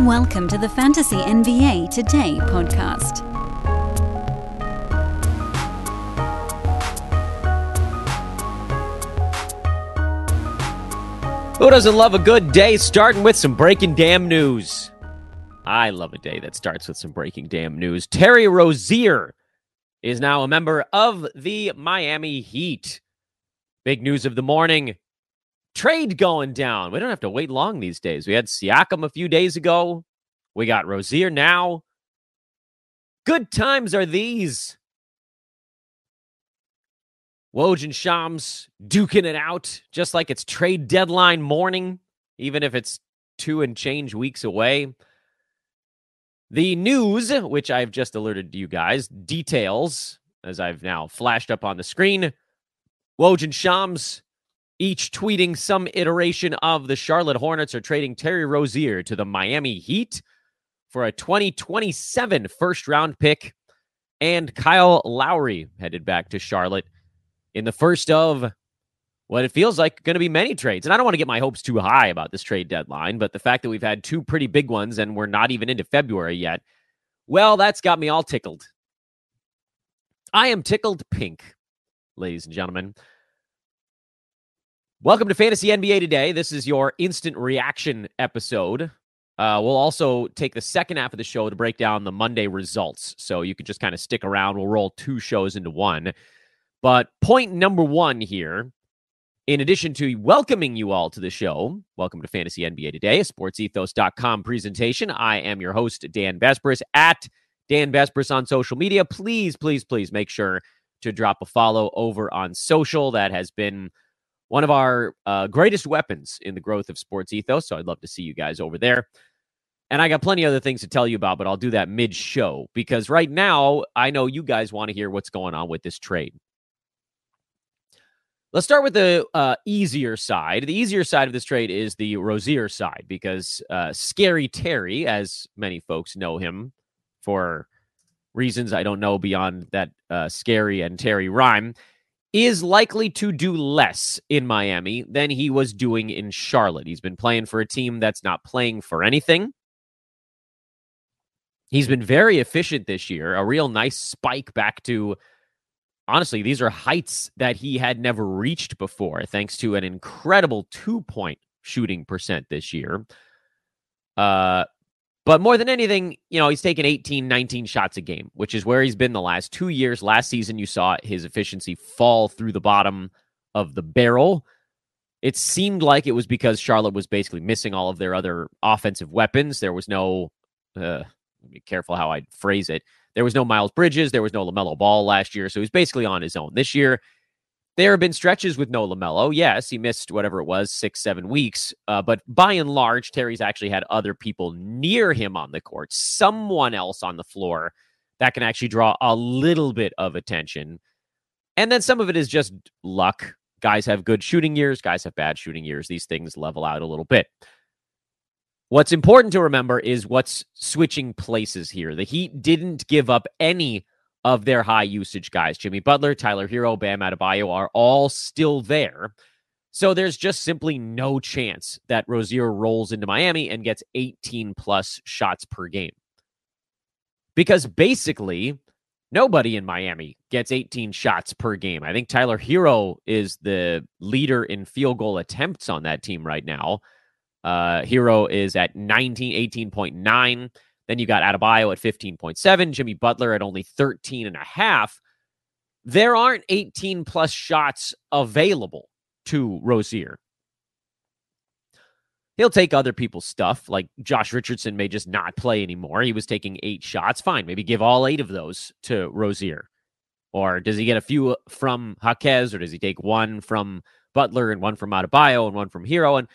Welcome to the Fantasy NBA Today podcast. Who doesn't love a good day starting with some breaking damn news? I love a day that starts with some breaking damn news. Terry Rozier is now a member of the Miami Heat. Big news of the morning. Trade going down. We don't have to wait long these days. We had Siakam a few days ago. We got Rozier now. Good times are these. Woj and Shams duking it out just like it's trade deadline morning, even if it's two and change weeks away. The news, which I've just alerted you guys, details as I've now flashed up on the screen. Woj and Shams each tweeting some iteration of the Charlotte Hornets are trading Terry Rozier to the Miami Heat for a 2027 first round pick. And Kyle Lowry headed back to Charlotte in the first of what it feels like going to be many trades. And I don't want to get my hopes too high about this trade deadline, but the fact that we've had two pretty big ones and we're not even into February yet, well, that's got me all tickled. I am tickled pink, ladies and gentlemen. Welcome to Fantasy NBA today. This is your instant reaction episode. Uh, we'll also take the second half of the show to break down the Monday results. So you can just kind of stick around. We'll roll two shows into one. But point number one here in addition to welcoming you all to the show, welcome to Fantasy NBA Today, a sportsethos.com presentation. I am your host, Dan Besbris, at Dan Besbris on social media. Please, please, please make sure to drop a follow over on social. That has been one of our uh, greatest weapons in the growth of Sports Ethos. So I'd love to see you guys over there. And I got plenty of other things to tell you about, but I'll do that mid show because right now I know you guys want to hear what's going on with this trade. Let's start with the uh, easier side. The easier side of this trade is the Rozier side because uh, Scary Terry, as many folks know him for reasons I don't know beyond that uh, Scary and Terry rhyme, is likely to do less in Miami than he was doing in Charlotte. He's been playing for a team that's not playing for anything. He's been very efficient this year, a real nice spike back to honestly, these are heights that he had never reached before, thanks to an incredible two point shooting percent this year. Uh, but more than anything, you know, he's taken 18, 19 shots a game, which is where he's been the last two years. Last season, you saw his efficiency fall through the bottom of the barrel. It seemed like it was because Charlotte was basically missing all of their other offensive weapons. There was no, uh, be careful how I phrase it. There was no Miles Bridges. There was no LaMelo Ball last year. So he's basically on his own. This year, there have been stretches with no LaMelo. Yes, he missed whatever it was, six, seven weeks. Uh, but by and large, Terry's actually had other people near him on the court, someone else on the floor that can actually draw a little bit of attention. And then some of it is just luck. Guys have good shooting years, guys have bad shooting years. These things level out a little bit. What's important to remember is what's switching places here. The Heat didn't give up any of their high usage guys. Jimmy Butler, Tyler Herro, Bam Adebayo are all still there. So there's just simply no chance that Rozier rolls into Miami and gets 18 plus shots per game. Because basically, nobody in Miami gets 18 shots per game. I think Tyler Herro is the leader in field goal attempts on that team right now. Uh, Herro is at 19, 18.9. Then you got Adebayo at 15.7, Jimmy Butler at only 13 and a half. There aren't 18 plus shots available to Rozier. He'll take other people's stuff, like Josh Richardson may just not play anymore. He was taking eight shots. Fine, maybe give all eight of those to Rozier. Or does he get a few uh, from Jaquez, or does he take one from Butler and one from Adebayo and one from Herro? And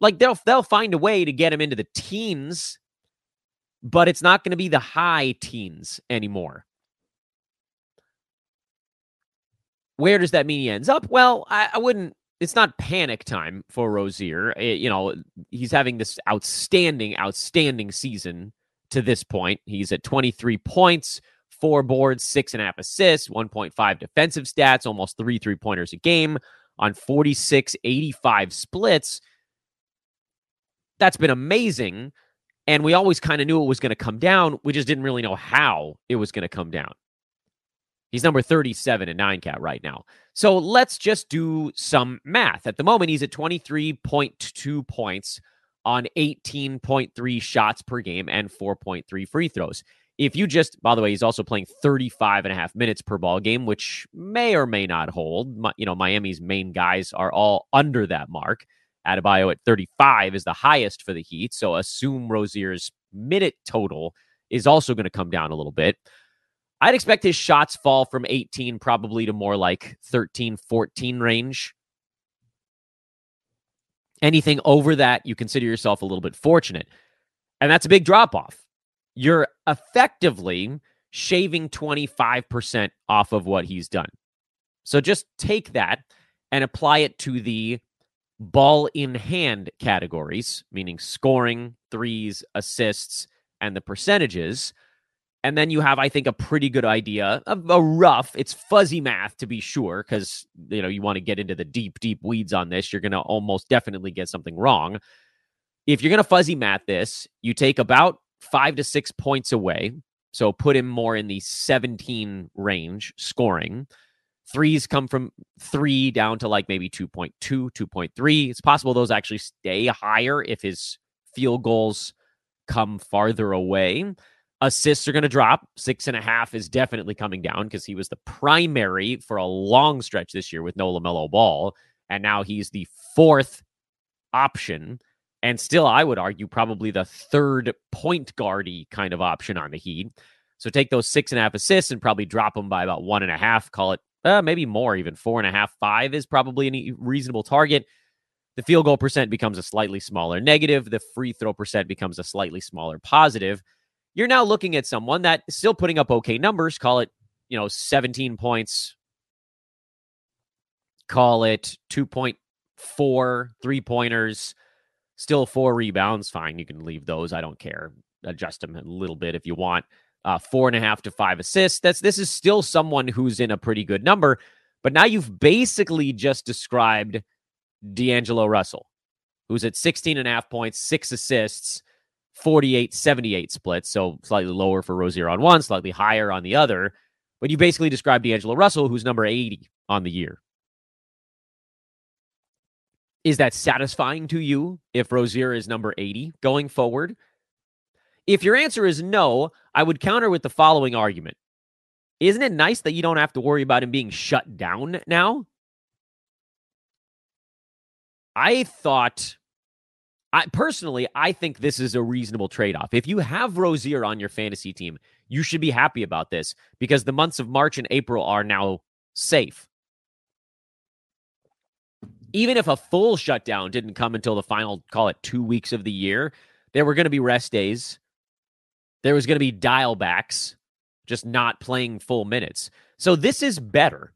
like they'll they'll find a way to get him into the teens, but it's not going to be the high teens anymore. Where does that mean he ends up? Well, I, I wouldn't. It's not panic time for Rozier. It, eh, you know, he's having this outstanding, outstanding season to this point. He's at 23 points, four boards, six and a half assists, 1.5 defensive stats, almost three three pointers a game on 46, 85 splits that's been amazing. And we always kind of knew it was going to come down. We just didn't really know how it was going to come down. He's number 37 in nine cat right now. So let's just do some math. At the moment, he's at 23.2 points on 18.3 shots per game and 4.3 free throws. If you just, by the way, he's also playing 35 and a half minutes per ball game, which may or may not hold. You know, Miami's main guys are all under that mark. Adebayo at 35 is the highest for the Heat. So assume Rozier's minute total is also going to come down a little bit. I'd expect his shots fall from 18 probably to more like 13, 14 range. Anything over that, you consider yourself a little bit fortunate. And that's a big drop off. You're effectively shaving 25% off of what he's done. So just take that and apply it to the ball in hand categories, meaning scoring, threes, assists, and the percentages. And then you have, I think, a pretty good idea of a rough, it's fuzzy math to be sure, because you know, you want to get into the deep, deep weeds on this. You're gonna almost definitely get something wrong. If you're gonna fuzzy math this, you take about five to six points away. So put him more in the 17 range scoring. Threes come from three down to like maybe 2.2, 2.3. It's possible those actually stay higher if his field goals come farther away. Assists are going to drop. Six and a half is definitely coming down because he was the primary for a long stretch this year with no LaMelo Ball. And now he's the fourth option. And still, I would argue, probably the third point guardy kind of option on the Heat. So take those six and a half assists and probably drop them by about one and a half. Call it uh, maybe more, even four and a half, five is probably a reasonable target. The field goal percent becomes a slightly smaller negative. The free throw percent becomes a slightly smaller positive you're now looking at someone that is still putting up okay numbers, call it, you know, 17 points, call it 2.4 three pointers, still four rebounds. Fine, you can leave those. I don't care. Adjust them a little bit if you want. Uh, four and a half to five assists. That's this is still someone who's in a pretty good number. But now you've basically just described D'Angelo Russell, who's at 16 and a half points, six assists, 48 78 split. So slightly lower for Rozier on one, slightly higher on the other. But you basically described D'Angelo Russell, who's number 80 on the year. Is that satisfying to you if Rozier is number 80 going forward? If your answer is no, I would counter with the following argument. Isn't it nice that you don't have to worry about him being shut down now? I thought I personally, I think this is a reasonable trade off. If you have Rozier on your fantasy team, you should be happy about this because the months of March and April are now safe. Even if a full shutdown didn't come until the final, call it two weeks of the year, there were going to be rest days. There was going to be dial backs, just not playing full minutes. So this is better.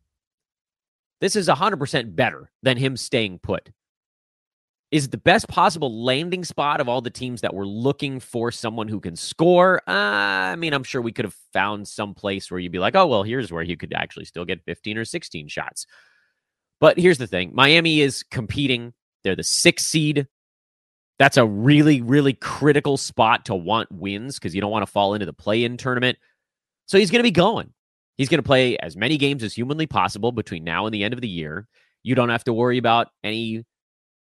This is 100% better than him staying put is the best possible landing spot of all the teams that were looking for someone who can score. Uh, I mean, I'm sure we could have found some place where you'd be like, oh, well, here's where you could actually still get 15 or 16 shots. But here's the thing Miami is competing. They're the sixth seed. That's a really, really critical spot to want wins because you don't want to fall into the play in tournament. So he's going to be going. He's going to play as many games as humanly possible between now and the end of the year. You don't have to worry about any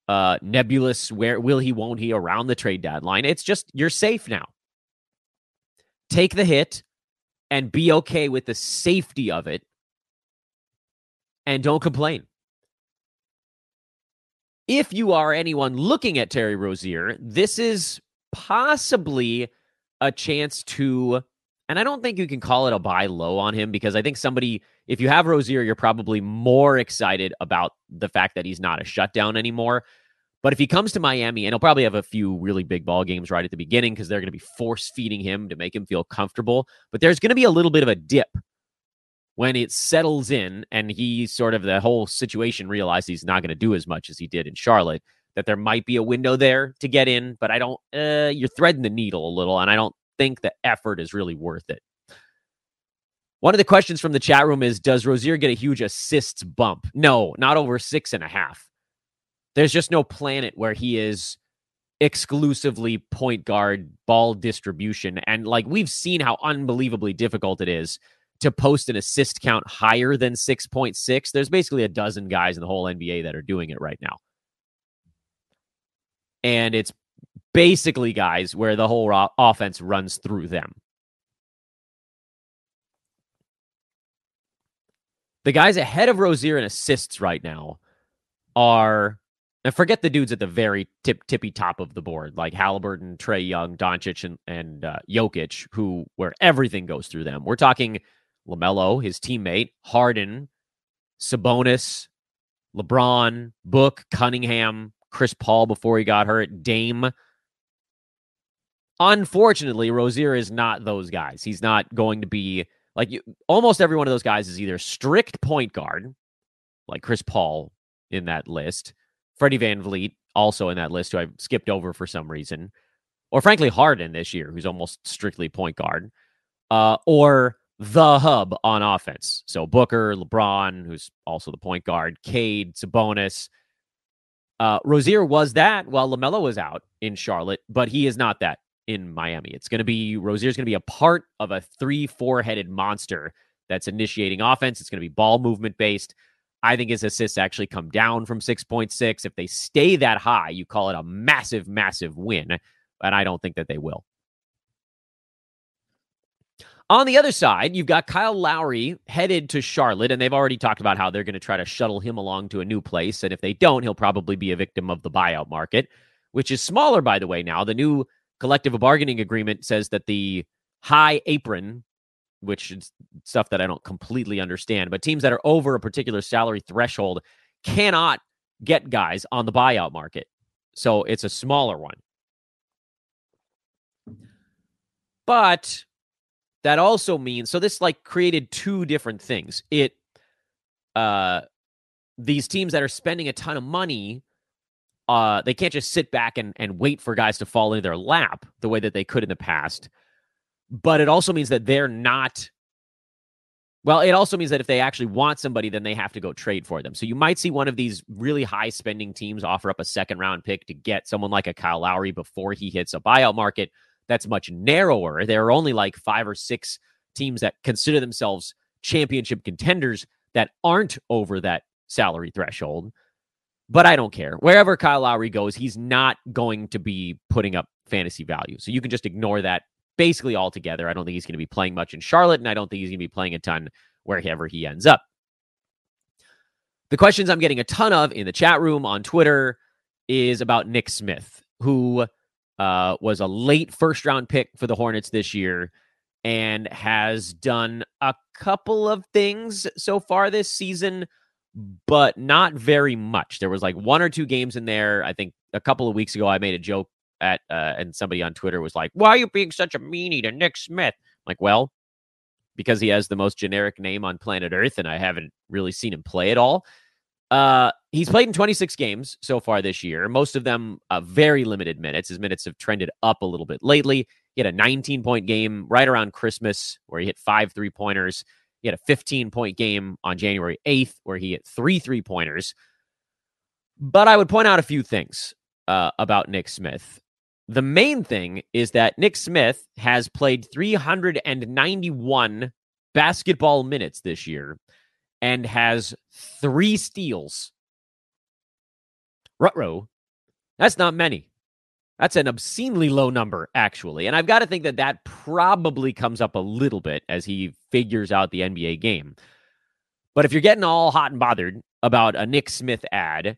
uh, nebulous where will he, won't he around the trade deadline. It's just you're safe now. Take the hit and be okay with the safety of it and don't complain. If you are anyone looking at Terry Rozier, this is possibly a chance to, and I don't think you can call it a buy low on him because I think somebody, if you have Rozier, you're probably more excited about the fact that he's not a shutdown anymore. But if he comes to Miami, and he'll probably have a few really big ball games right at the beginning because they're going to be force feeding him to make him feel comfortable. But there's going to be a little bit of a dip when it settles in and he sort of the whole situation realizes he's not going to do as much as he did in Charlotte. That there might be a window there to get in, but I don't. Uh, you're threading the needle a little, and I don't think the effort is really worth it. One of the questions from the chat room is Does Rozier get a huge assists bump? No, not over six and a half. There's just no planet where he is exclusively point guard ball distribution. And like we've seen how unbelievably difficult it is to post an assist count higher than 6.6. There's basically a dozen guys in the whole NBA that are doing it right now. And it's basically guys where the whole ro- offense runs through them. The guys ahead of Rozier in assists right now are and forget the dudes at the very tip tippy top of the board, like Halliburton, Trae Young, Doncic, and, and uh, Jokic, who where everything goes through them. We're talking LaMelo, his teammate, Harden, Sabonis, LeBron, Book, Cunningham, Chris Paul before he got hurt, Dame. Unfortunately, Rozier is not those guys. He's not going to be like you, almost every one of those guys is either strict point guard, like Chris Paul in that list, Freddie VanVleet also in that list, who I skipped over for some reason, or frankly Harden this year, who's almost strictly point guard, uh, or the hub on offense. So Booker, LeBron, who's also the point guard, Cade, Sabonis. Uh, Rozier was that while LaMelo was out in Charlotte, but he is not that in Miami. It's going to be Rozier's going to be a part of a three, four headed monster that's initiating offense. It's going to be ball movement based. I think his assists actually come down from 6.6. If they stay that high, you call it a massive, massive win. And I don't think that they will. On the other side, you've got Kyle Lowry headed to Charlotte, and they've already talked about how they're going to try to shuttle him along to a new place. And if they don't, he'll probably be a victim of the buyout market, which is smaller, by the way, now. The new collective bargaining agreement says that the high apron, which is stuff that I don't completely understand, but teams that are over a particular salary threshold cannot get guys on the buyout market. So it's a smaller one. But that also means so this like created two different things. It uh these teams that are spending a ton of money uh they can't just sit back and and wait for guys to fall into their lap the way that they could in the past. But it also means that they're not well, it also means that if they actually want somebody, then they have to go trade for them. So you might see one of these really high spending teams offer up a second round pick to get someone like a Kyle Lowry before he hits a buyout market that's much narrower. There are only like five or six teams that consider themselves championship contenders that aren't over that salary threshold. But I don't care. Wherever Kyle Lowry goes, he's not going to be putting up fantasy value. So you can just ignore that basically altogether. I don't think he's going to be playing much in Charlotte, and I don't think he's going to be playing a ton wherever he ends up. The questions I'm getting a ton of in the chat room on Twitter is about Nick Smith, who uh, was a late first round pick for the Hornets this year and has done a couple of things so far this season, but not very much. There was like one or two games in there. I think a couple of weeks ago, I made a joke at, uh, and somebody on Twitter was like, Why are you being such a meanie to Nick Smith? I'm like, well, because he has the most generic name on planet Earth, and I haven't really seen him play at all. Uh, he's played in 26 games so far this year, most of them uh, very limited minutes. His minutes have trended up a little bit lately. He had a 19 point game right around Christmas where he hit five three pointers. He had a 15 point game on January 8th where he hit three three pointers. But I would point out a few things uh, about Nick Smith. The main thing is that Nick Smith has played 391 basketball minutes this year and has three steals. Rutro, that's not many. That's an obscenely low number, actually. And I've got to think that that probably comes up a little bit as he figures out the NBA game. But if you're getting all hot and bothered about a Nick Smith ad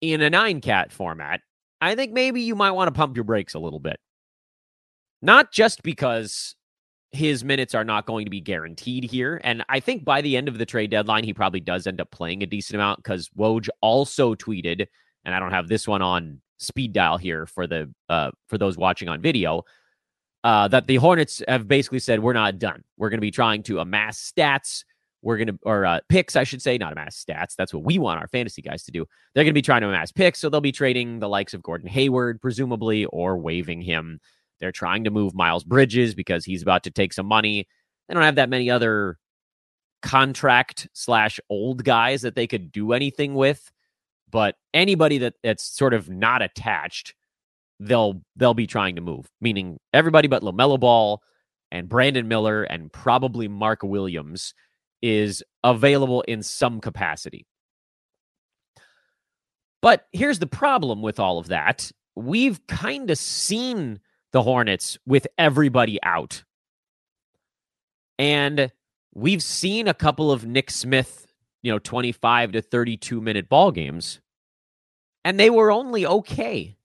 in a nine cat format, I think maybe you might want to pump your brakes a little bit. Not just because his minutes are not going to be guaranteed here. And I think by the end of the trade deadline, he probably does end up playing a decent amount because Woj also tweeted, and I don't have this one on speed dial here for the uh, for those watching on video, uh, that the Hornets have basically said we're not done. We're going to be trying to amass stats. We're going to or uh, picks, I should say, not amass stats. That's what we want our fantasy guys to do. They're going to be trying to amass picks, so they'll be trading the likes of Gordon Hayward, presumably, or waiving him they're trying to move Miles Bridges because he's about to take some money. They don't have that many other contract slash old guys that they could do anything with. But anybody that, that's sort of not attached they'll they'll be trying to move, meaning everybody but LaMelo Ball and Brandon Miller and probably Mark Williams is available in some capacity. But here's the problem with all of that. We've kind of seen the Hornets with everybody out. And we've seen a couple of Nick Smith, you know, 25 to 32 minute ball games, and they were only okay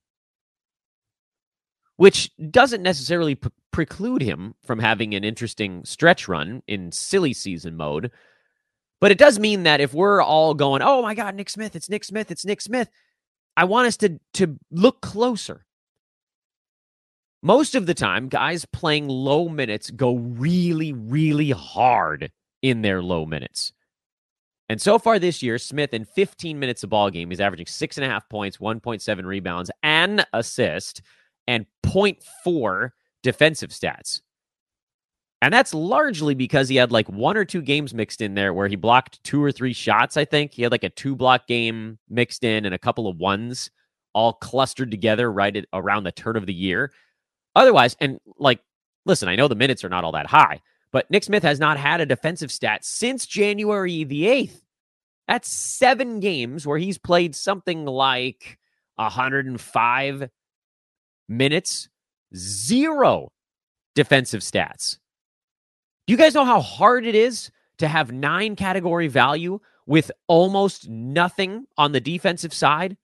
which doesn't necessarily p- preclude him from having an interesting stretch run in silly season mode. But it does mean that if we're all going, oh my God, Nick Smith, it's Nick Smith, it's Nick Smith, I want us to, to look closer. Most of the time, guys playing low minutes go really, really hard in their low minutes. And so far this year, Smith in 15 minutes of ball game, he's averaging six and a half points, 1.7 rebounds, and assist and 0.4 defensive stats. And that's largely because he had like one or two games mixed in there where he blocked two or three shots, I think. He had like a two block game mixed in and a couple of ones all clustered together right at, around the turn of the year. Otherwise, and like, listen, I know the minutes are not all that high, but Nick Smith has not had a defensive stat since January the 8th. That's seven games where he's played something like 105 minutes, zero defensive stats. Do you guys know how hard it is to have nine category value with almost nothing on the defensive side?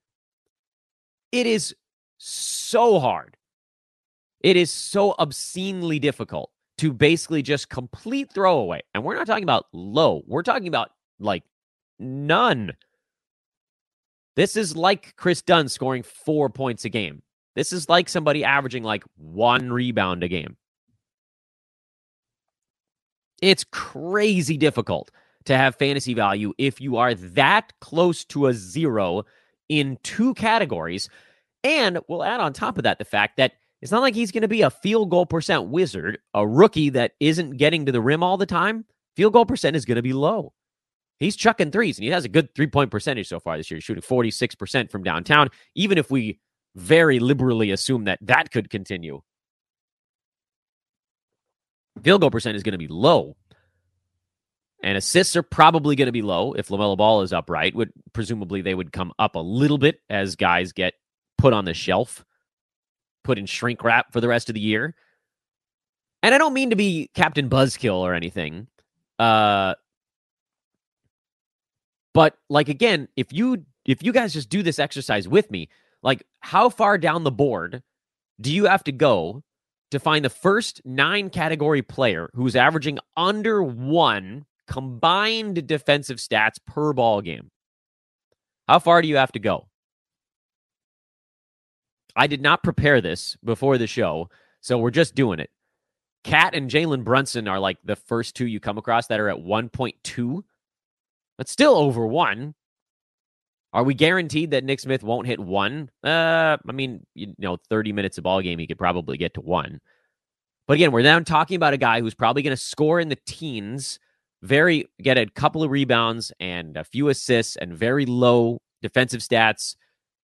It is so hard. It is so obscenely difficult to basically just complete throwaway. And we're not talking about low, we're talking about like none. This is like Kris Dunn scoring four points a game. This is like somebody averaging like one rebound a game. It's crazy difficult to have fantasy value if you are that close to a zero in two categories. And we'll add on top of that the fact that it's not like he's going to be a field goal percent wizard, a rookie that isn't getting to the rim all the time. Field goal percent is going to be low. He's chucking threes and he has a good three point percentage so far this year, shooting 46% from downtown. Even if we very liberally assume that that could continue. Field goal percent is going to be low. And assists are probably going to be low if LaMelo Ball is upright. Would presumably they would come up a little bit as guys get put on the shelf, put in shrink wrap for the rest of the year. And I don't mean to be Captain Buzzkill or anything. Uh but like again, if you if you guys just do this exercise with me, like, how far down the board do you have to go to find the first nine category player who's averaging under one combined defensive stats per ball game? How far do you have to go? I did not prepare this before the show, so we're just doing it. KAT and Jalen Brunson are like the first two you come across that are at 1.2. But still over one. Are we guaranteed that Nick Smith won't hit one? Uh, I mean, you know, 30 minutes of ball game, he could probably get to one. But again, we're now talking about a guy who's probably going to score in the teens, very get a couple of rebounds and a few assists and very low defensive stats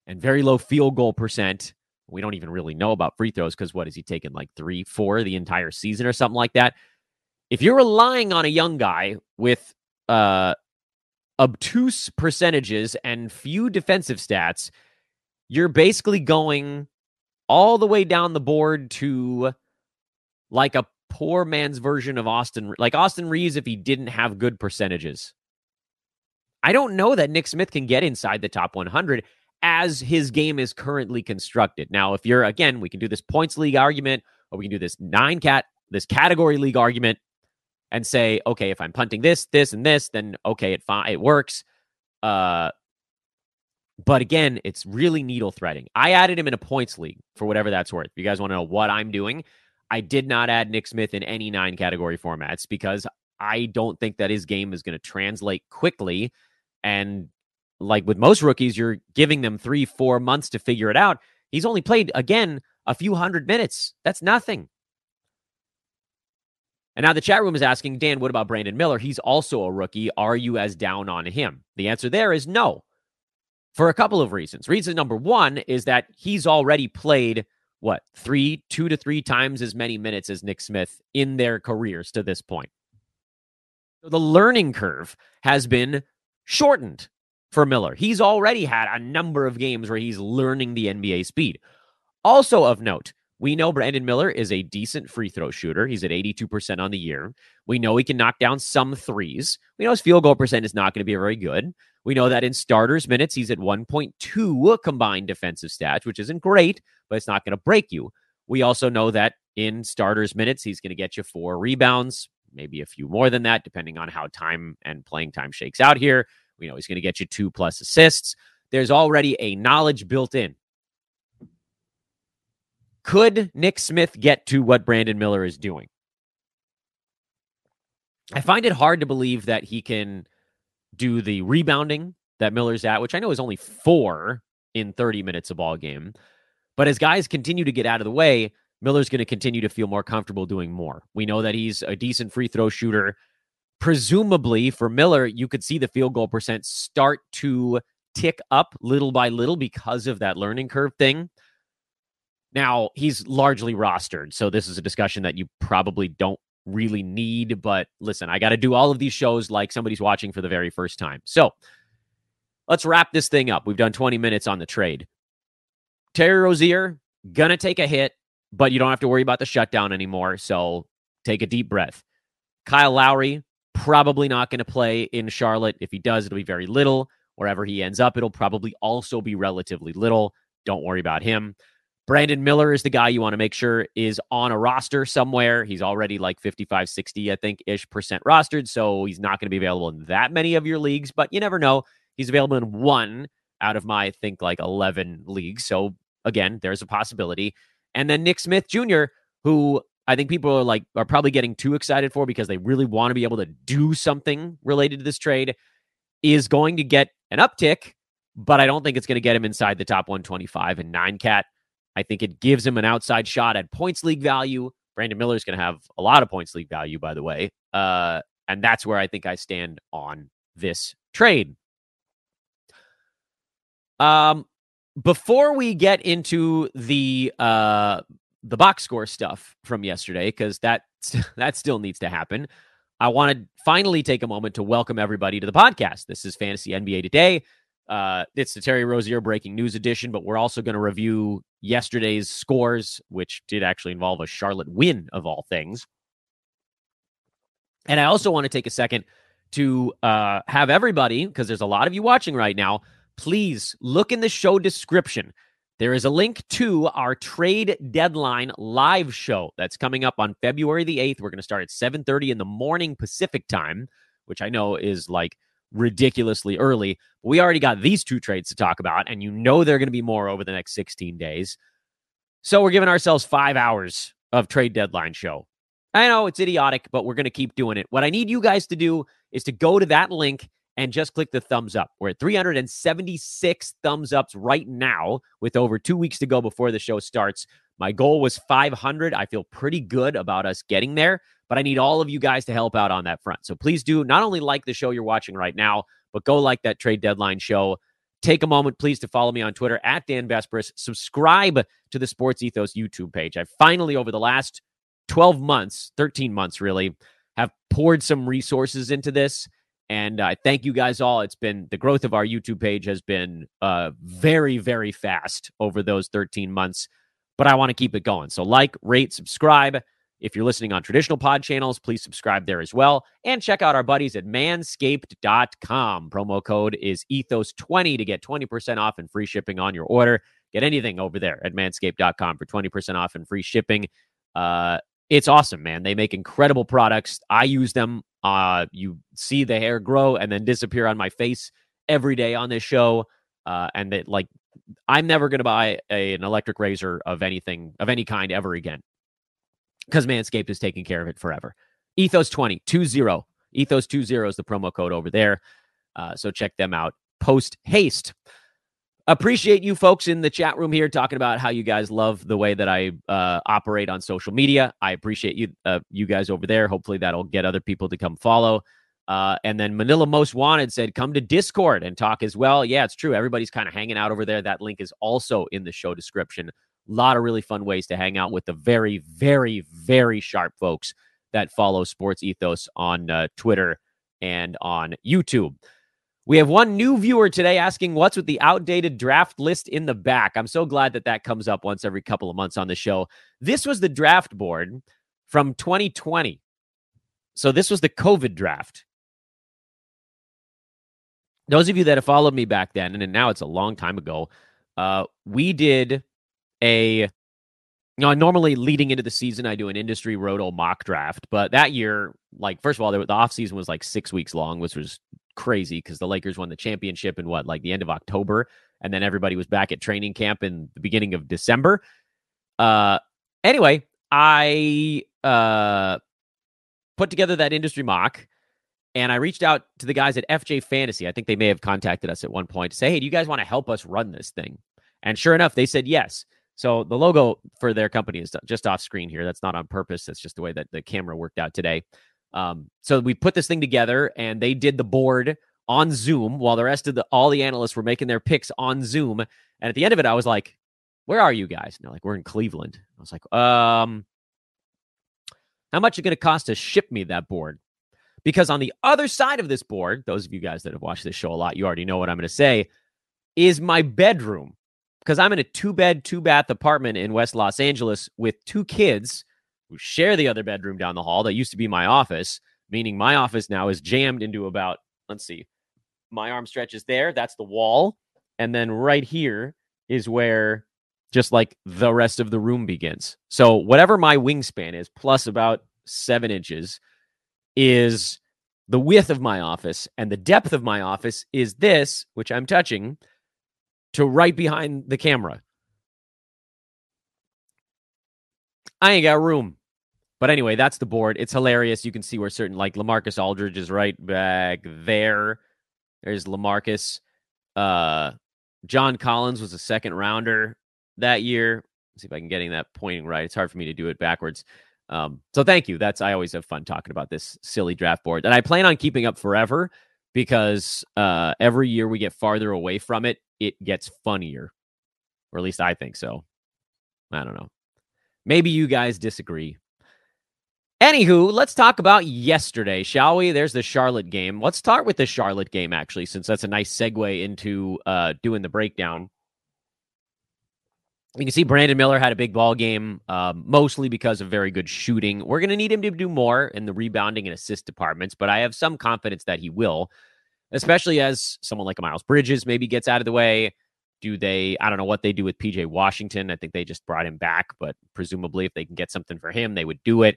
and very low field goal percent. We don't even really know about free throws because what is he taking like three, four the entire season or something like that? If you're relying on a young guy with uh obtuse percentages and few defensive stats, you're basically going all the way down the board to like a poor man's version of Austin, like Austin Reaves if he didn't have good percentages. I don't know that Nick Smith can get inside the top 100 as his game is currently constructed. Now, if you're again, we can do this points league argument, or we can do this nine cat, this category league argument and say, okay, if I'm punting this, this, and this, then okay, it it works. Uh, but again, it's really needle threading. I added him in a points league for whatever that's worth. You guys want to know what I'm doing, I did not add Nick Smith in any nine category formats because I don't think that his game is going to translate quickly. And like with most rookies, you're giving them three, four months to figure it out. He's only played again a few hundred minutes. That's nothing. And now the chat room is asking, Dan, what about Brandon Miller? He's also a rookie. Are you as down on him? The answer there is no. for a couple of reasons. Reason number one is that he's already played what three, two to three times as many minutes as Nick Smith in their careers to this point. The learning curve has been shortened for Miller. He's already had a number of games where he's learning the NBA speed. Also of note, we know Brandon Miller is a decent free throw shooter. He's at 82% on the year. We know he can knock down some threes. We know his field goal percent is not going to be very good. We know that in starters minutes, he's at 1.2 combined defensive stats, which isn't great, but it's not going to break you. We also know that in starters minutes, he's going to get you four rebounds, maybe a few more than that, depending on how time and playing time shakes out here. We know he's going to get you two plus assists. There's already a knowledge built in could Nick Smith get to what Brandon Miller is doing? I find it hard to believe that he can do the rebounding that Miller's at, which I know is only four in 30 minutes a ball game. But as guys continue to get out of the way, Miller's going to continue to feel more comfortable doing more. We know that he's a decent free throw shooter. Presumably for Miller, you could see the field goal percent start to tick up little by little because of that learning curve thing. Now, he's largely rostered. So this is a discussion that you probably don't really need. But listen, I got to do all of these shows like somebody's watching for the very first time. So let's wrap this thing up. We've done 20 minutes on the trade. Terry Rozier, gonna take a hit, but you don't have to worry about the shutdown anymore. So take a deep breath. Kyle Lowry, probably not going to play in Charlotte. If he does, it'll be very little. Wherever he ends up, it'll probably also be relatively little. Don't worry about him. Brandon Miller is the guy you want to make sure is on a roster somewhere. He's already like 55, 60, I think, ish percent rostered. So he's not going to be available in that many of your leagues, but you never know. He's available in one out of my, I think, like 11 leagues. So again, there's a possibility. And then Nick Smith Jr., who I think people are like, are probably getting too excited for because they really want to be able to do something related to this trade, is going to get an uptick, but I don't think it's going to get him inside the top 125 and nine cat. I think it gives him an outside shot at points league value. Brandon Miller is going to have a lot of points league value, by the way. Uh, and that's where I think I stand on this trade. Um, before we get into the uh, the box score stuff from yesterday, because that that still needs to happen. I want to finally take a moment to welcome everybody to the podcast. This is Fantasy NBA Today. Uh, it's the Terry Rozier breaking news edition, but we're also going to review yesterday's scores, which did actually involve a Charlotte win of all things. And I also want to take a second to uh, have everybody, because there's a lot of you watching right now, please look in the show description. There is a link to our trade deadline live show that's coming up on February the 8th. We're going to start at 7:30 in the morning Pacific time, which I know is like ridiculously early. We already got these two trades to talk about, and you know there are going to be more over the next 16 days. So we're giving ourselves five hours of trade deadline show. I know it's idiotic, but we're going to keep doing it. What I need you guys to do is to go to that link and just click the thumbs up. We're at 376 thumbs ups right now with over two weeks to go before the show starts. My goal was 500. I feel pretty good about us getting there but I need all of you guys to help out on that front. So please do not only like the show you're watching right now, but go like that trade deadline show. Take a moment, please, to follow me on Twitter at Dan Besbris. Subscribe to the Sports Ethos YouTube page. I finally, over the last 12 months, 13 months really, have poured some resources into this. And I uh, thank you guys all. It's been the growth of our YouTube page has been uh, very, very fast over those 13 months, but I want to keep it going. So, like, rate, subscribe. If you're listening on traditional pod channels, please subscribe there as well. And check out our buddies at manscaped.com. Promo code is ethos20 to get 20% off and free shipping on your order. Get anything over there at manscaped.com for 20% off and free shipping. Uh, it's awesome, man. They make incredible products. I use them. Uh, you see the hair grow and then disappear on my face every day on this show. Uh, and that, like, I'm never going to buy a, an electric razor of anything, of any kind ever again because Manscaped is taking care of it forever. Ethos 20, 20. Ethos 20 is the promo code over there. Uh, so check them out post haste. Appreciate you folks in the chat room here talking about how you guys love the way that I uh, operate on social media. I appreciate you, uh, you guys over there. Hopefully, that'll get other people to come follow. Uh, and then Manila Most Wanted said, come to Discord and talk as well. Yeah, it's true. Everybody's kind of hanging out over there. That link is also in the show description. A lot of really fun ways to hang out with the very, very, very sharp folks that follow Sports Ethos on uh, Twitter and on YouTube. We have one new viewer today asking what's with the outdated draft list in the back. I'm so glad that that comes up once every couple of months on the show. This was the draft board from 2020. So this was the COVID draft. Those of you that have followed me back then, and now it's a long time ago, uh, we did a know, normally leading into the season, I do an industry roto mock draft. But that year, like, first of all, the, the off season was like six weeks long, which was crazy because the Lakers won the championship in what, like the end of October. And then everybody was back at training camp in the beginning of December. Uh, anyway, I uh, put together that industry mock and I reached out to the guys at FJ Fantasy. I think they may have contacted us at one point to say, hey, do you guys want to help us run this thing? And sure enough, they said yes. So the logo for their company is just off screen here. That's not on purpose. That's just the way that the camera worked out today. Um, so we put this thing together and they did the board on Zoom while the rest of the all the analysts were making their picks on Zoom. And at the end of it, I was like, where are you guys? And they're like, we're in Cleveland. I was like, um, how much is it going to cost to ship me that board? Because on the other side of this board, those of you guys that have watched this show a lot, you already know what I'm going to say, is my bedroom. Because I'm in a two bed, two bath apartment in West Los Angeles with two kids who share the other bedroom down the hall that used to be my office, meaning my office now is jammed into about, let's see, my arm stretches there. That's the wall. And then right here is where just like the rest of the room begins. So whatever my wingspan is, plus about seven inches, is the width of my office, and the depth of my office is this, which I'm touching, to right behind the camera. I ain't got room. But anyway, that's the board. It's hilarious. You can see where certain, like LaMarcus Aldridge is right back there. There's LaMarcus. Uh, John Collins was a second rounder that year. Let's see if I can getting that pointing right. It's hard for me to do it backwards. Um, so thank you. That's I always have fun talking about this silly draft board that I plan on keeping up forever because uh, every year we get farther away from it, it gets funnier, or at least I think so. I don't know. Maybe you guys disagree. Anywho, let's talk about yesterday, shall we? There's the Charlotte game. Let's start with the Charlotte game, actually, since that's a nice segue into uh, doing the breakdown. You can see Brandon Miller had a big ball game, um, mostly because of very good shooting. We're going to need him to do more in the rebounding and assist departments, but I have some confidence that he will, especially as someone like Miles Bridges maybe gets out of the way. Do they? I don't know what they do with PJ Washington. I think they just brought him back, but presumably, if they can get something for him, they would do it.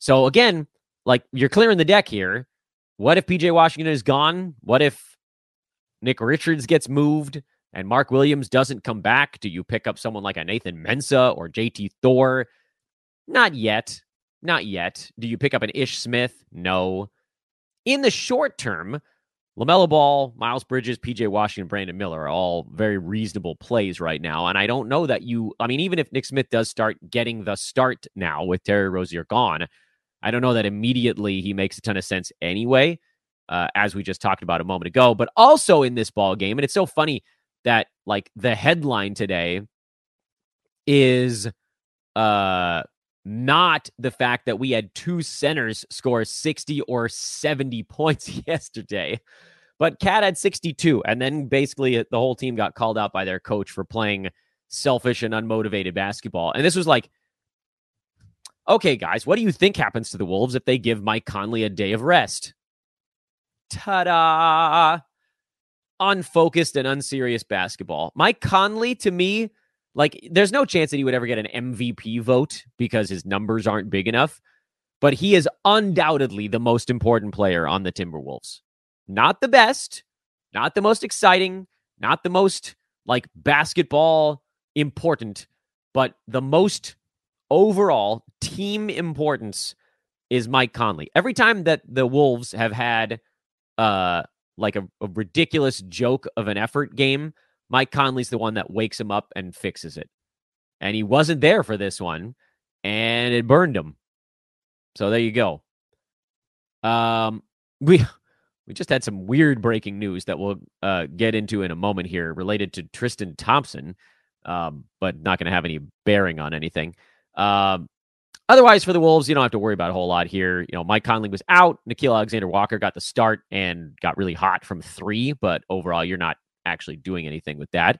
So again, like you're clearing the deck here. What if PJ Washington is gone? What if Nick Richards gets moved and Mark Williams doesn't come back? Do you pick up someone like a Nathan Mensah or JT Thor? Not yet. Not yet. Do you pick up an Ish Smith? No. In the short term, LaMelo Ball, Miles Bridges, PJ Washington, Brandon Miller are all very reasonable plays right now. And I don't know that you, I mean, even if Nick Smith does start getting the start now with Terry Rozier gone, I don't know that immediately he makes a ton of sense anyway, uh, as we just talked about a moment ago. But also in this ball game, and it's so funny that like the headline today is uh not the fact that we had two centers score 60 or 70 points yesterday. But KAT had 62. And then basically the whole team got called out by their coach for playing selfish and unmotivated basketball. And this was like Okay, guys, what do you think happens to the Wolves if they give Mike Conley a day of rest? Ta da! Unfocused and unserious basketball. Mike Conley, to me, like, there's no chance that he would ever get an MVP vote because his numbers aren't big enough, but he is undoubtedly the most important player on the Timberwolves. Not the best, not the most exciting, not the most like basketball important, but the most overall team importance is Mike Conley. Every time that the Wolves have had uh like a, a, ridiculous joke of an effort game, Mike Conley's the one that wakes him up and fixes it. And he wasn't there for this one, and it burned him. So there you go. Um we we just had some weird breaking news that we'll uh, get into in a moment here related to Tristan Thompson, um, but not going to have any bearing on anything. Um, otherwise, for the Wolves, you don't have to worry about a whole lot here. You know, Mike Conley was out. Nickeil Alexander Walker got the start and got really hot from three, but overall, you're not actually doing anything with that.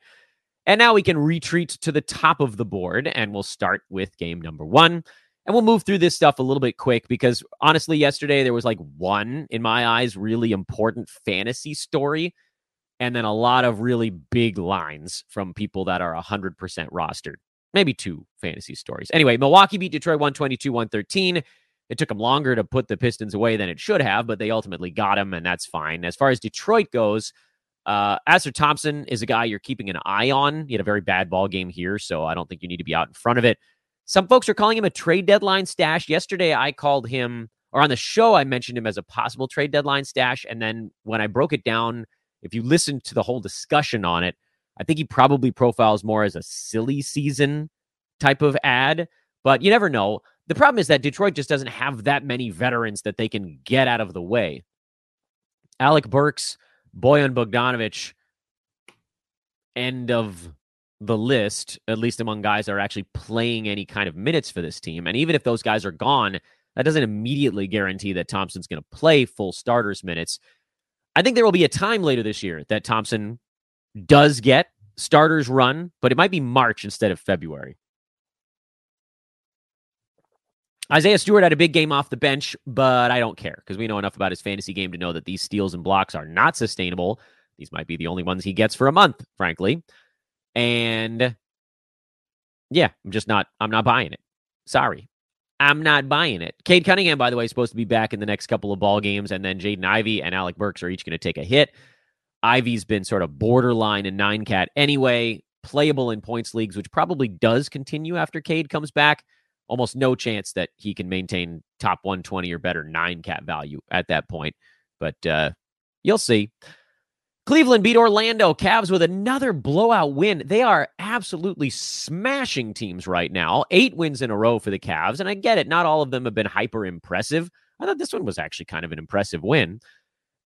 And now we can retreat to the top of the board, and we'll start with game number one. And we'll move through this stuff a little bit quick because honestly, yesterday there was like one, in my eyes, really important fantasy story, and then a lot of really big lines from people that are 100% rostered. Maybe two fantasy stories. Anyway, Milwaukee beat Detroit 122 113. It took them longer to put the Pistons away than it should have, but they ultimately got them, and that's fine. As far as Detroit goes, uh, Ausar Thompson is a guy you're keeping an eye on. He had a very bad ball game here, so I don't think you need to be out in front of it. Some folks are calling him a trade deadline stash. Yesterday, I called him, or on the show, I mentioned him as a possible trade deadline stash. And then when I broke it down, if you listen to the whole discussion on it, I think he probably profiles more as a silly season type of ad, but you never know. The problem is that Detroit just doesn't have that many veterans that they can get out of the way. Alec Burks, Bojan Bogdanovic, end of the list, at least among guys that are actually playing any kind of minutes for this team. And even if those guys are gone, that doesn't immediately guarantee that Thompson's going to play full starters minutes. I think there will be a time later this year that Thompson does get starters run, but it might be March instead of February. Isaiah Stewart had a big game off the bench, but I don't care because we know enough about his fantasy game to know that these steals and blocks are not sustainable. These might be the only ones he gets for a month, frankly. And yeah, I'm just not I'm not buying it. Sorry. I'm not buying it. Cade Cunningham, by the way, is supposed to be back in the next couple of ball games, and then Jaden Ivey and Alec Burks are each going to take a hit. Ivey's been sort of borderline in nine cat anyway, playable in points leagues, which probably does continue after Cade comes back. Almost no chance that he can maintain top 120 or better nine cat value at that point. But uh, you'll see. Cleveland beat Orlando Cavs with another blowout win. They are absolutely smashing teams right now. Eight wins in a row for the Cavs. And I get it. Not all of them have been hyper impressive. I thought this one was actually kind of an impressive win.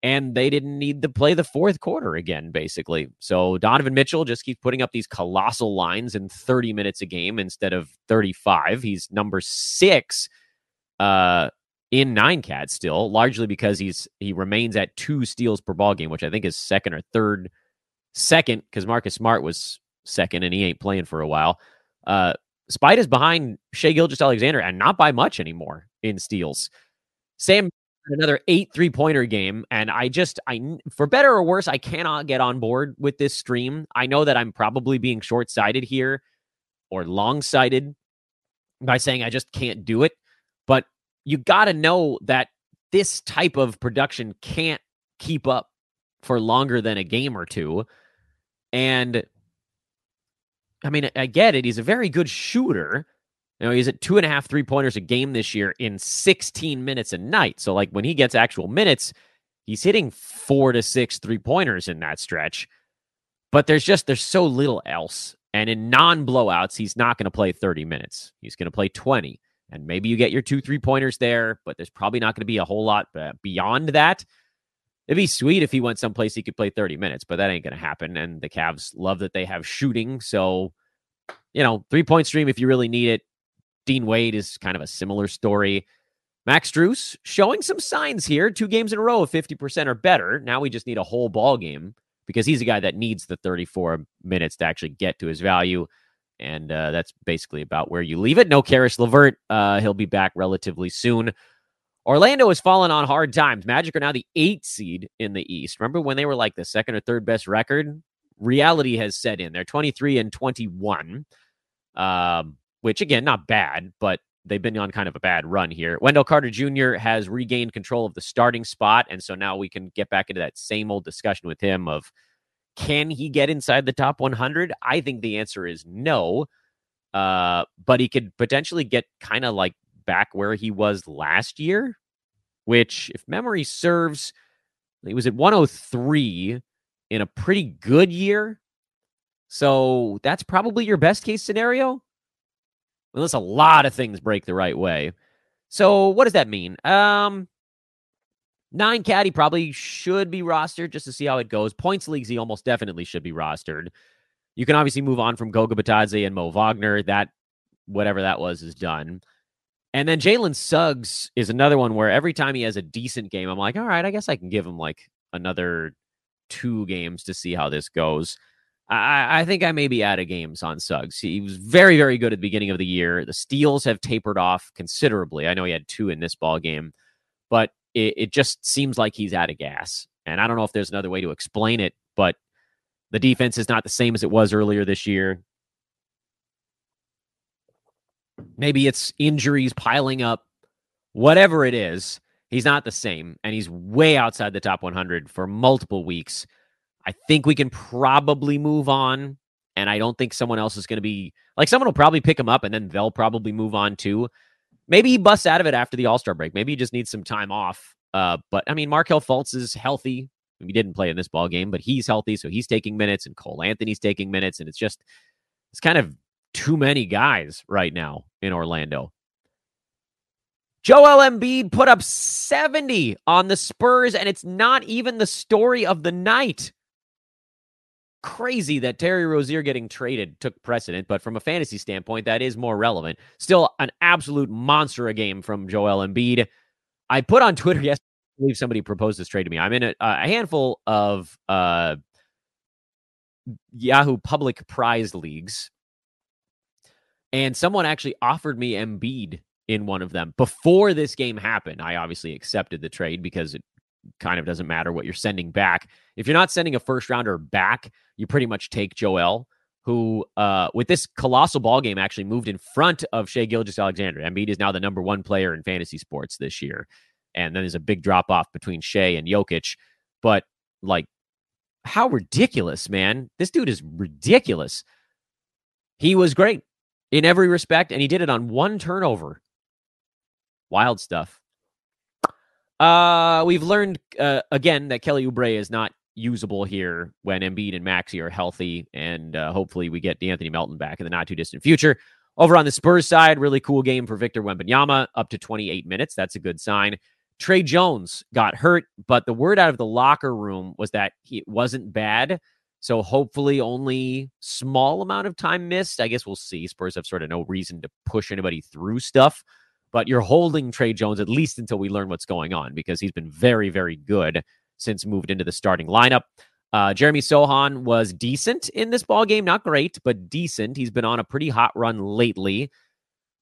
And they didn't need to play the fourth quarter again, basically. So Donovan Mitchell just keeps putting up these colossal lines in 30 minutes a game instead of 35. He's number six uh, in nine cat still, largely because he's he remains at two steals per ball game, which I think is second or third, second because Marcus Smart was second and he ain't playing for a while. Uh, Spite is behind Shai Gilgeous-Alexander and not by much anymore in steals. Sam another eight three pointer game, and I just I for better or worse, I cannot get on board with this stream. I know that I'm probably being short sighted here or long sighted by saying I just can't do it, but you got to know that this type of production can't keep up for longer than a game or two. And I mean, I get it. He's a very good shooter. You know, he's at two and a half three pointers a game this year in 16 minutes a night. So, like, when he gets actual minutes, he's hitting four to six three pointers in that stretch. But there's just, there's so little else. And in non blowouts, he's not going to play 30 minutes. He's going to play 20 and maybe you get your two three pointers there, but there's probably not going to be a whole lot uh, beyond that. It'd be sweet if he went someplace he could play 30 minutes, but that ain't going to happen. And the Cavs love that they have shooting. So, you know, three point stream if you really need it. Dean Wade is kind of a similar story. Max Strus showing some signs here, two games in a row of 50% or better. Now we just need a whole ball game because he's a guy that needs the 34 minutes to actually get to his value. And uh, that's basically about where you leave it. No Caris LeVert. Uh, he'll be back relatively soon. Orlando has fallen on hard times. Magic are now the eight seed in the East. Remember when they were like the second or third best record? Reality has set in. They're 23 and 21, um, which again, not bad, but they've been on kind of a bad run here. Wendell Carter Jr. has regained control of the starting spot. And so now we can get back into that same old discussion with him of can he get inside the top 100? I think the answer is no. Uh, but he could potentially get kind of like back where he was last year, which, if memory serves, he was at 103 in a pretty good year. So that's probably your best case scenario. Unless a lot of things break the right way. So what does that mean? Um, Nine caddy probably should be rostered just to see how it goes. Points leagues, he almost definitely should be rostered. You can obviously move on from Goga Bitadze and Mo Wagner. That whatever that was is done. And then Jalen Suggs is another one where every time he has a decent game, I'm like, all right, I guess I can give him like another two games to see how this goes. I, I think I may be out of games on Suggs. He was very, very good at the beginning of the year. The steals have tapered off considerably. I know he had two in this ball game, but it, it just seems like he's out of gas. And I don't know if there's another way to explain it, but the defense is not the same as it was earlier this year. Maybe it's injuries piling up. Whatever it is, he's not the same. And he's way outside the top 100 for multiple weeks. I think we can probably move on. And I don't think someone else is going to be like someone will probably pick him up and then they'll probably move on too. Maybe he busts out of it after the All Star break. Maybe he just needs some time off. Uh, but I mean, Markelle Fultz is healthy. He didn't play in this ball game, but he's healthy, so he's taking minutes, and Cole Anthony's taking minutes, and it's just it's kind of too many guys right now in Orlando. Joel Embiid put up 70 on the Spurs, and it's not even the story of the night. Crazy that Terry Rozier getting traded took precedent, but from a fantasy standpoint, that is more relevant. Still, an absolute monster a game from Joel Embiid. I put on Twitter yesterday, I believe somebody proposed this trade to me. I'm in a, a handful of uh, Yahoo public prize leagues and someone actually offered me Embiid in one of them before this game happened. I obviously accepted the trade because it kind of doesn't matter what you're sending back. If you're not sending a first rounder back, you pretty much take Joel, who uh, with this colossal ball game actually moved in front of Shai Gilgeous-Alexander. Embiid is now the number one player in fantasy sports this year. And then there's a big drop off between Shai and Jokic. But like, how ridiculous, man. This dude is ridiculous. He was great in every respect, and he did it on one turnover. Wild stuff. Uh, we've learned uh, again that Kelly Oubre is not usable here when Embiid and Maxey are healthy, and uh, hopefully we get De'Anthony Melton back in the not too distant future. Over on the Spurs side, really cool game for Victor Wembanyama, up to 28 minutes. That's a good sign. Tre Jones got hurt, but the word out of the locker room was that he wasn't bad. So hopefully only small amount of time missed. I guess we'll see. Spurs have sort of no reason to push anybody through stuff, but you're holding Tre Jones at least until we learn what's going on because he's been very, very good since moved into the starting lineup. Uh, Jeremy Sochan was decent in this ball game, not great, but decent. He's been on a pretty hot run lately.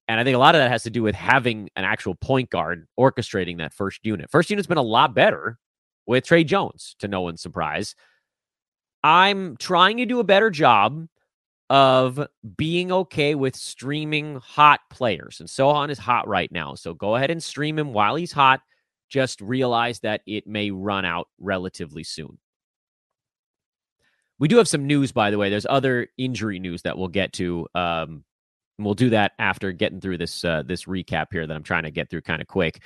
And I think a lot of that has to do with having an actual point guard orchestrating that first unit. First unit's been a lot better with Tre Jones, to no one's surprise. I'm trying to do a better job of being okay with streaming hot players. And Sochan is hot right now. So go ahead and stream him while he's hot. Just realize that it may run out relatively soon. We do have some news, by the way. There's other injury news that we'll get to. Um, and we'll do that after getting through this uh, this recap here that I'm trying to get through kind of quick.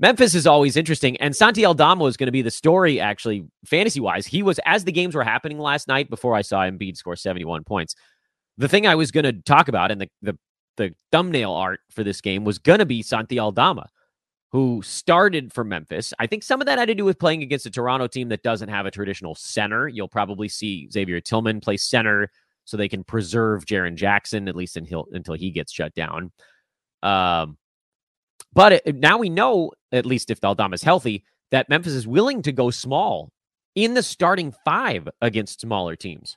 Memphis is always interesting. And Santi Aldama is going to be the story, actually, fantasy wise. He was, as the games were happening last night before I saw Embiid score 71 points. The thing I was going to talk about and the, the, the thumbnail art for this game was going to be Santi Aldama, who started for Memphis. I think some of that had to do with playing against a Toronto team that doesn't have a traditional center. You'll probably see Xavier Tillman play center so they can preserve Jaren Jackson, at least until, until he gets shut down. Um, but it, now we know, at least if Aldama is healthy, that Memphis is willing to go small in the starting five against smaller teams.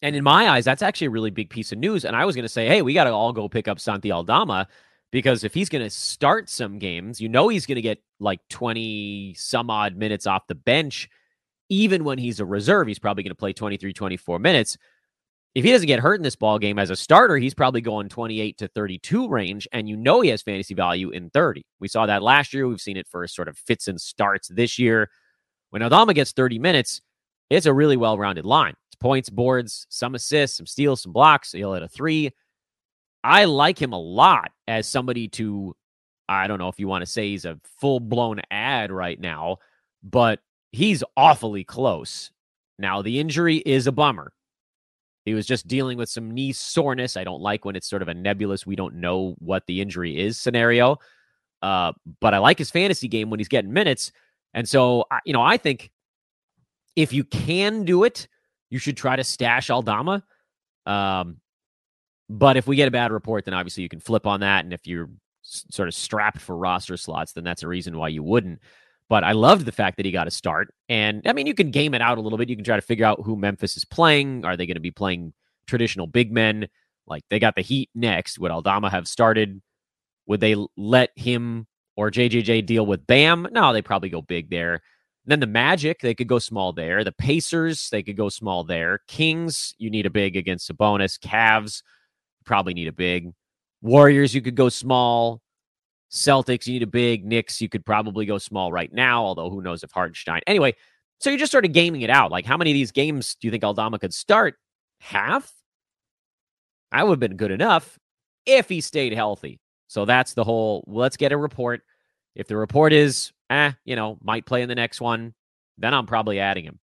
And in my eyes, that's actually a really big piece of news. And I was going to say, hey, we got to all go pick up Santi Aldama because if he's going to start some games, you know he's going to get like 20 some odd minutes off the bench. Even when he's a reserve, he's probably going to play 23, 24 minutes if he doesn't get hurt in this ball game as a starter, he's probably going 28 to 32 range, and you know he has fantasy value in 30. We saw that last year. We've seen it for sort of fits and starts this year. When Aldama gets 30 minutes, it's a really well-rounded line. It's points, boards, some assists, some steals, some blocks. He'll hit a three. I like him a lot as somebody to, I don't know if you want to say he's a full-blown ad right now, but he's awfully close. Now, the injury is a bummer. He was just dealing with some knee soreness. I don't like when it's sort of a nebulous, we don't know what the injury is scenario. Uh, but I like his fantasy game when he's getting minutes. And so, you know, I think if you can do it, you should try to stash Aldama. Um, but if we get a bad report, then obviously you can flip on that. And if you're s- sort of strapped for roster slots, then that's a reason why you wouldn't. But I loved the fact that he got a start. And I mean, you can game it out a little bit. You can try to figure out who Memphis is playing. Are they going to be playing traditional big men? Like they got the Heat next. Would Aldama have started? Would they let him or JJJ deal with Bam? No, they probably go big there. And then the Magic, they could go small there. The Pacers, they could go small there. Kings, you need a big against Sabonis. Cavs, probably need a big. Warriors, you could go small. Celtics, you need a big. Knicks, you could probably go small right now, although who knows if Hartenstein. Anyway, so you're just sort of gaming it out. Like, how many of these games do you think Aldama could start? Half? That would have been good enough if he stayed healthy. So that's the whole let's get a report. If the report is, eh, you know, might play in the next one, then I'm probably adding him.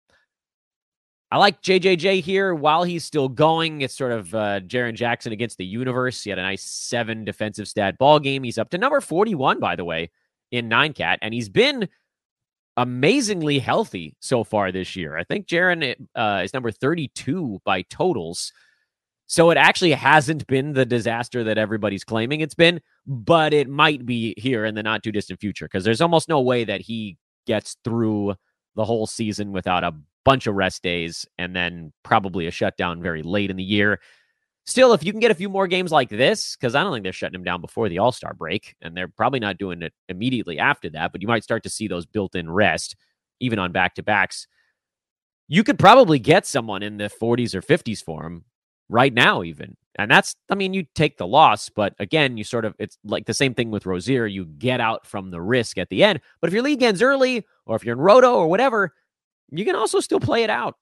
I like JJJ here while he's still going. It's sort of uh, Jaren Jackson against the universe. He had a nice seven defensive stat ball game. He's up to number 41, by the way, in nine cat, and he's been amazingly healthy so far this year. I think Jaren uh, is number 32 by totals. So it actually hasn't been the disaster that everybody's claiming it's been, but it might be here in the not too distant future because there's almost no way that he gets through the whole season without a bunch of rest days and then probably a shutdown very late in the year. Still, if you can get a few more games like this, because I don't think they're shutting him down before the All Star break, and they're probably not doing it immediately after that, but you might start to see those built in rest, even on back to backs. You could probably get someone in the 40s or 50s for him right now, even. And that's, I mean, you take the loss, but again, you sort of, it's like the same thing with Rozier. You get out from the risk at the end. But if your league ends early, or if you're in Roto or whatever, you can also still play it out.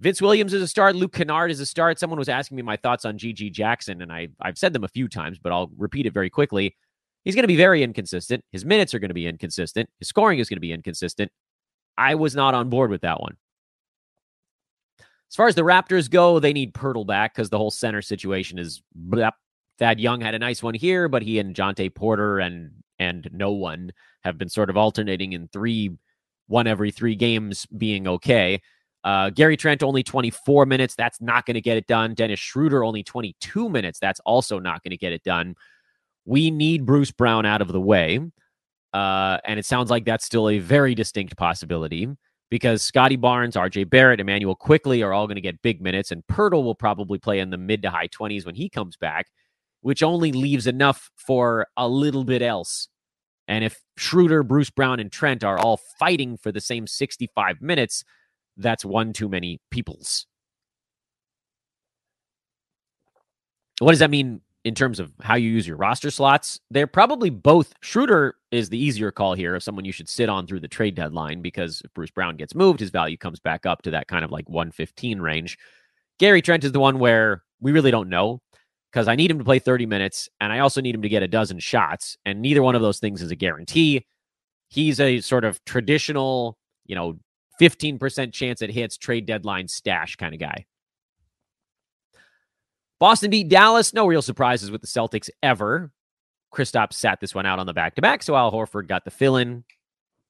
Vince Williams is a start. Luke Kennard is a start. Someone was asking me my thoughts on GG Jackson, and I, I've said them a few times, but I'll repeat it very quickly. He's going to be very inconsistent. His minutes are going to be inconsistent. His scoring is going to be inconsistent. I was not on board with that one. As far as the Raptors go, they need Poeltl back because the whole center situation is. Thad Young had a nice one here, but he and Jontay Porter and and no one have been sort of alternating in three, one every three games being okay. Uh, Gary Trent only 24 minutes. That's not going to get it done. Dennis Schroeder only 22 minutes. That's also not going to get it done. We need Bruce Brown out of the way. Uh, and it sounds like that's still a very distinct possibility because Scottie Barnes, RJ Barrett, Immanuel Quickley are all going to get big minutes, and Poeltl will probably play in the mid to high 20s when he comes back, which only leaves enough for a little bit else. And if Schroeder, Bruce Brown, and Trent are all fighting for the same 65 minutes, that's one too many peoples. What does that mean in terms of how you use your roster slots? They're probably both. Schroeder is the easier call here of someone you should sit on through the trade deadline because if Bruce Brown gets moved, his value comes back up to that kind of like 115 range. Gary Trent is the one where we really don't know because I need him to play 30 minutes and I also need him to get a dozen shots. And neither one of those things is a guarantee. He's a sort of traditional, you know, 15% chance it hits trade deadline stash kind of guy. Boston beat Dallas. No real surprises with the Celtics ever. Kristaps sat this one out on the back to back, so Al Horford got the fill in.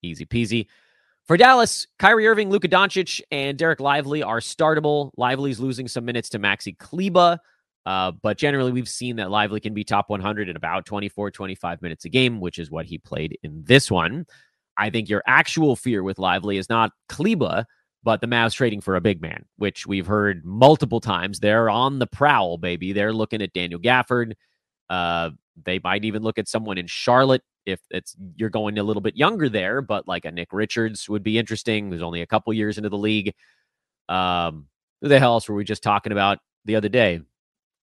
Easy peasy. For Dallas, Kyrie Irving, Luka Doncic, and Dereck Lively are startable. Lively's losing some minutes to Maxi Kleber, uh, but generally we've seen that Lively can be top 100 in about 24, 25 minutes a game, which is what he played in this one. I think your actual fear with Lively is not Kleber, but the Mavs trading for a big man, which we've heard multiple times. They're on the prowl, baby. They're looking at Daniel Gafford. Uh, they might even look at someone in Charlotte if it's you're going a little bit younger there, but like a Nick Richards would be interesting. Who's only a couple years into the league. Um, who the hell else were we just talking about the other day?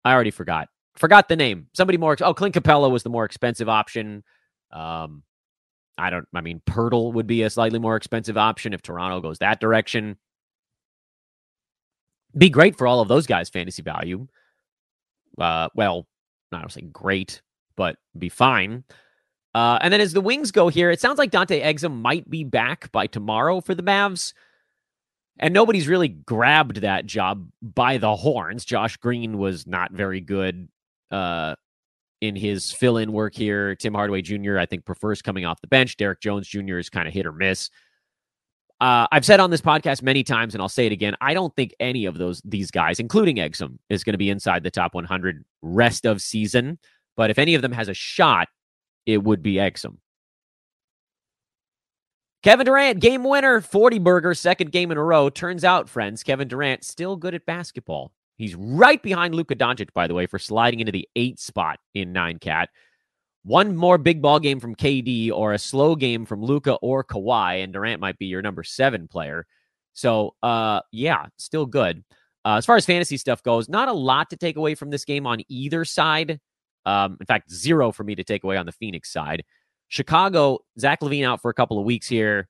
I already forgot. Forgot the name. Somebody more. Oh, Clint Capela was the more expensive option. Um, I don't, I mean, Poeltl would be a slightly more expensive option if Toronto goes that direction. Be great for all of those guys' fantasy value. Uh, well, not to say great, but be fine. Uh, and then as the wings go here, it sounds like Dante Exum might be back by tomorrow for the Mavs. And nobody's really grabbed that job by the horns. Josh Green was not very good uh, in his fill in work here. Tim Hardaway Jr., I think, prefers coming off the bench. Derrick Jones Jr. is kind of hit or miss. Uh, I've said on this podcast many times, and I'll say it again. I don't think any of those these guys, including Exum, is going to be inside the top 100 rest of season. But if any of them has a shot, it would be Exum. Kevin Durant, game winner, 40 burger, second game in a row. Turns out, friends, Kevin Durant still good at basketball. He's right behind Luka Doncic, by the way, for sliding into the eight spot in nine cat. One more big ball game from KD or a slow game from Luka or Kawhi, and Durant might be your number seven player. So, uh, yeah, still good. Uh, as far as fantasy stuff goes, not a lot to take away from this game on either side. Um, in fact, zero for me to take away on the Phoenix side. Chicago, Zach LaVine out for a couple of weeks here.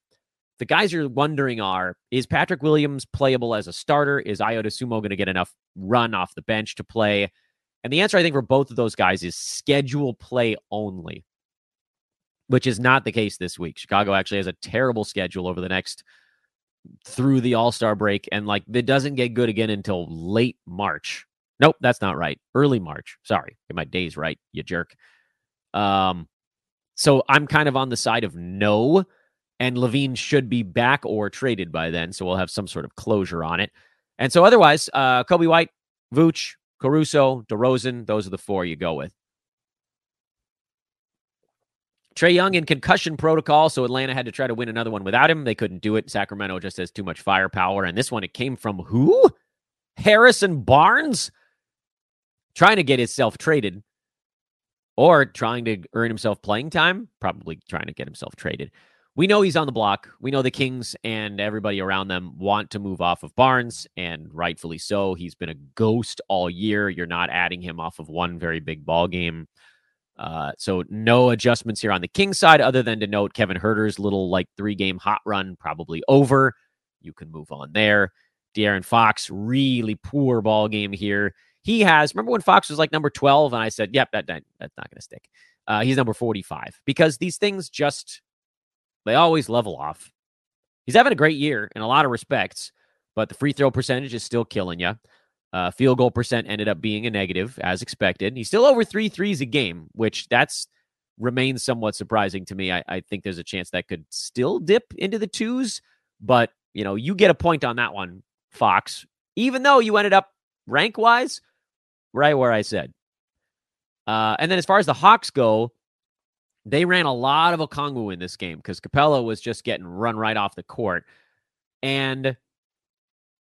The guys you're wondering are is Patrick Williams playable as a starter? Is Ayo Sumo going to get enough run off the bench to play? And the answer, I think, for both of those guys is schedule play only, which is not the case this week. Chicago actually has a terrible schedule over the next through the All Star break, and like it doesn't get good again until late March. Nope, that's not right. Early March. Sorry, get my days right, you jerk. Um, so I'm kind of on the side of no, and LaVine should be back or traded by then, so we'll have some sort of closure on it. And so otherwise, uh, Coby White, Vooch, Caruso, DeRozan, those are the four you go with. Trae Young in concussion protocol, so Atlanta had to try to win another one without him. They couldn't do it. Sacramento just has too much firepower. And this one, it came from who? Harrison Barnes? Trying to get himself traded or trying to earn himself playing time, probably trying to get himself traded. We know he's on the block. We know the Kings and everybody around them want to move off of Barnes, and rightfully so. He's been a ghost all year. You're not adding him off of one very big ball game. Uh, so no adjustments here on the King side, other than to note Kevin Huerter's little like three game hot run probably over. You can move on there. De'Aaron Fox, really poor ball game here. He has, remember when Fox was like number 12 and I said, yep, that, that that's not going to stick. Uh, he's number 45 because these things just, they always level off. He's having a great year in a lot of respects, but the free throw percentage is still killing you. Uh, field goal percent ended up being a negative as expected. He's still over three threes a game, which that's remains somewhat surprising to me. I, I think there's a chance that could still dip into the twos, but you know, you get a point on that one, Fox. Even though you ended up rank wise right where I said. Uh, and then as far as the Hawks go, they ran a lot of Okongwu in this game because Capela was just getting run right off the court. And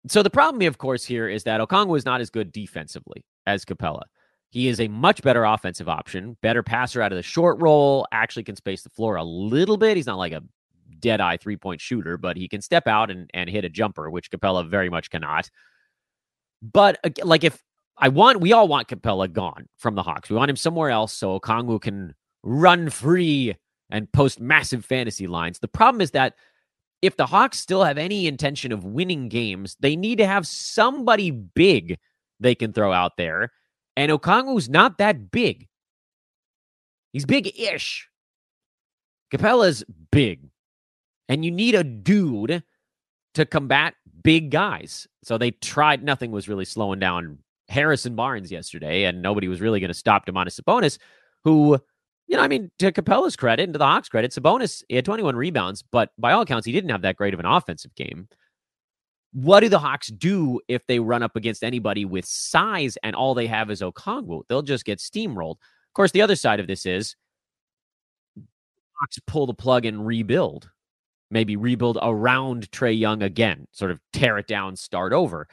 so the problem, of course, here is that Okongwu is not as good defensively as Capela. He is a much better offensive option, better passer out of the short roll, actually can space the floor a little bit. He's not like a dead eye three point shooter, but he can step out and, and hit a jumper, which Capela very much cannot. But like if I want, we all want Capela gone from the Hawks. We want him somewhere else so Okongwu can run free and post massive fantasy lines. The problem is that if the Hawks still have any intention of winning games, they need to have somebody big they can throw out there. And Okongwu's not that big. He's big ish. Capela's big. And you need a dude to combat big guys. So they tried, nothing was really slowing down Harrison Barnes yesterday, and nobody was really going to stop Domantas Sabonis, who, you know, I mean, to Capela's credit and to the Hawks' credit, Sabonis, he had 21 rebounds, but by all accounts, he didn't have that great of an offensive game. What do the Hawks do if they run up against anybody with size and all they have is Okongwu? They'll just get steamrolled. Of course, the other side of this is Hawks pull the plug and rebuild. Maybe rebuild around Trae Young again, sort of tear it down, start over.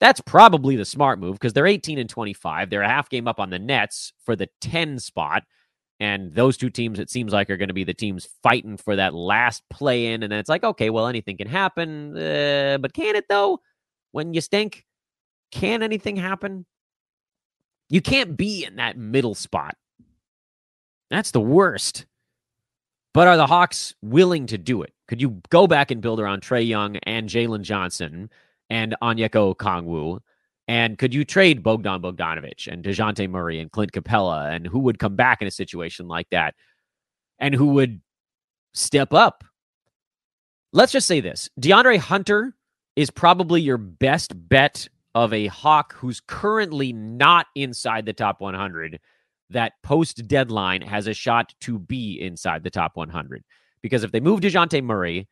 That's probably the smart move because they're 18 and 25. They're a half game up on the Nets for the 10 spot. And those two teams, it seems like, are going to be the teams fighting for that last play in. And then it's like, okay, well, anything can happen. Uh, but can it, though? When you stink, can anything happen? You can't be in that middle spot. That's the worst. But are the Hawks willing to do it? Could you go back and build around Trae Young and Jalen Johnson? And Onyeka Okongwu? And could you trade Bogdan Bogdanovic and DeJounte Murray and Clint Capela? And who would come back in a situation like that? And who would step up? Let's just say this DeAndre Hunter is probably your best bet of a Hawk who's currently not inside the top 100 that post deadline has a shot to be inside the top 100. Because if they move DeJounte Murray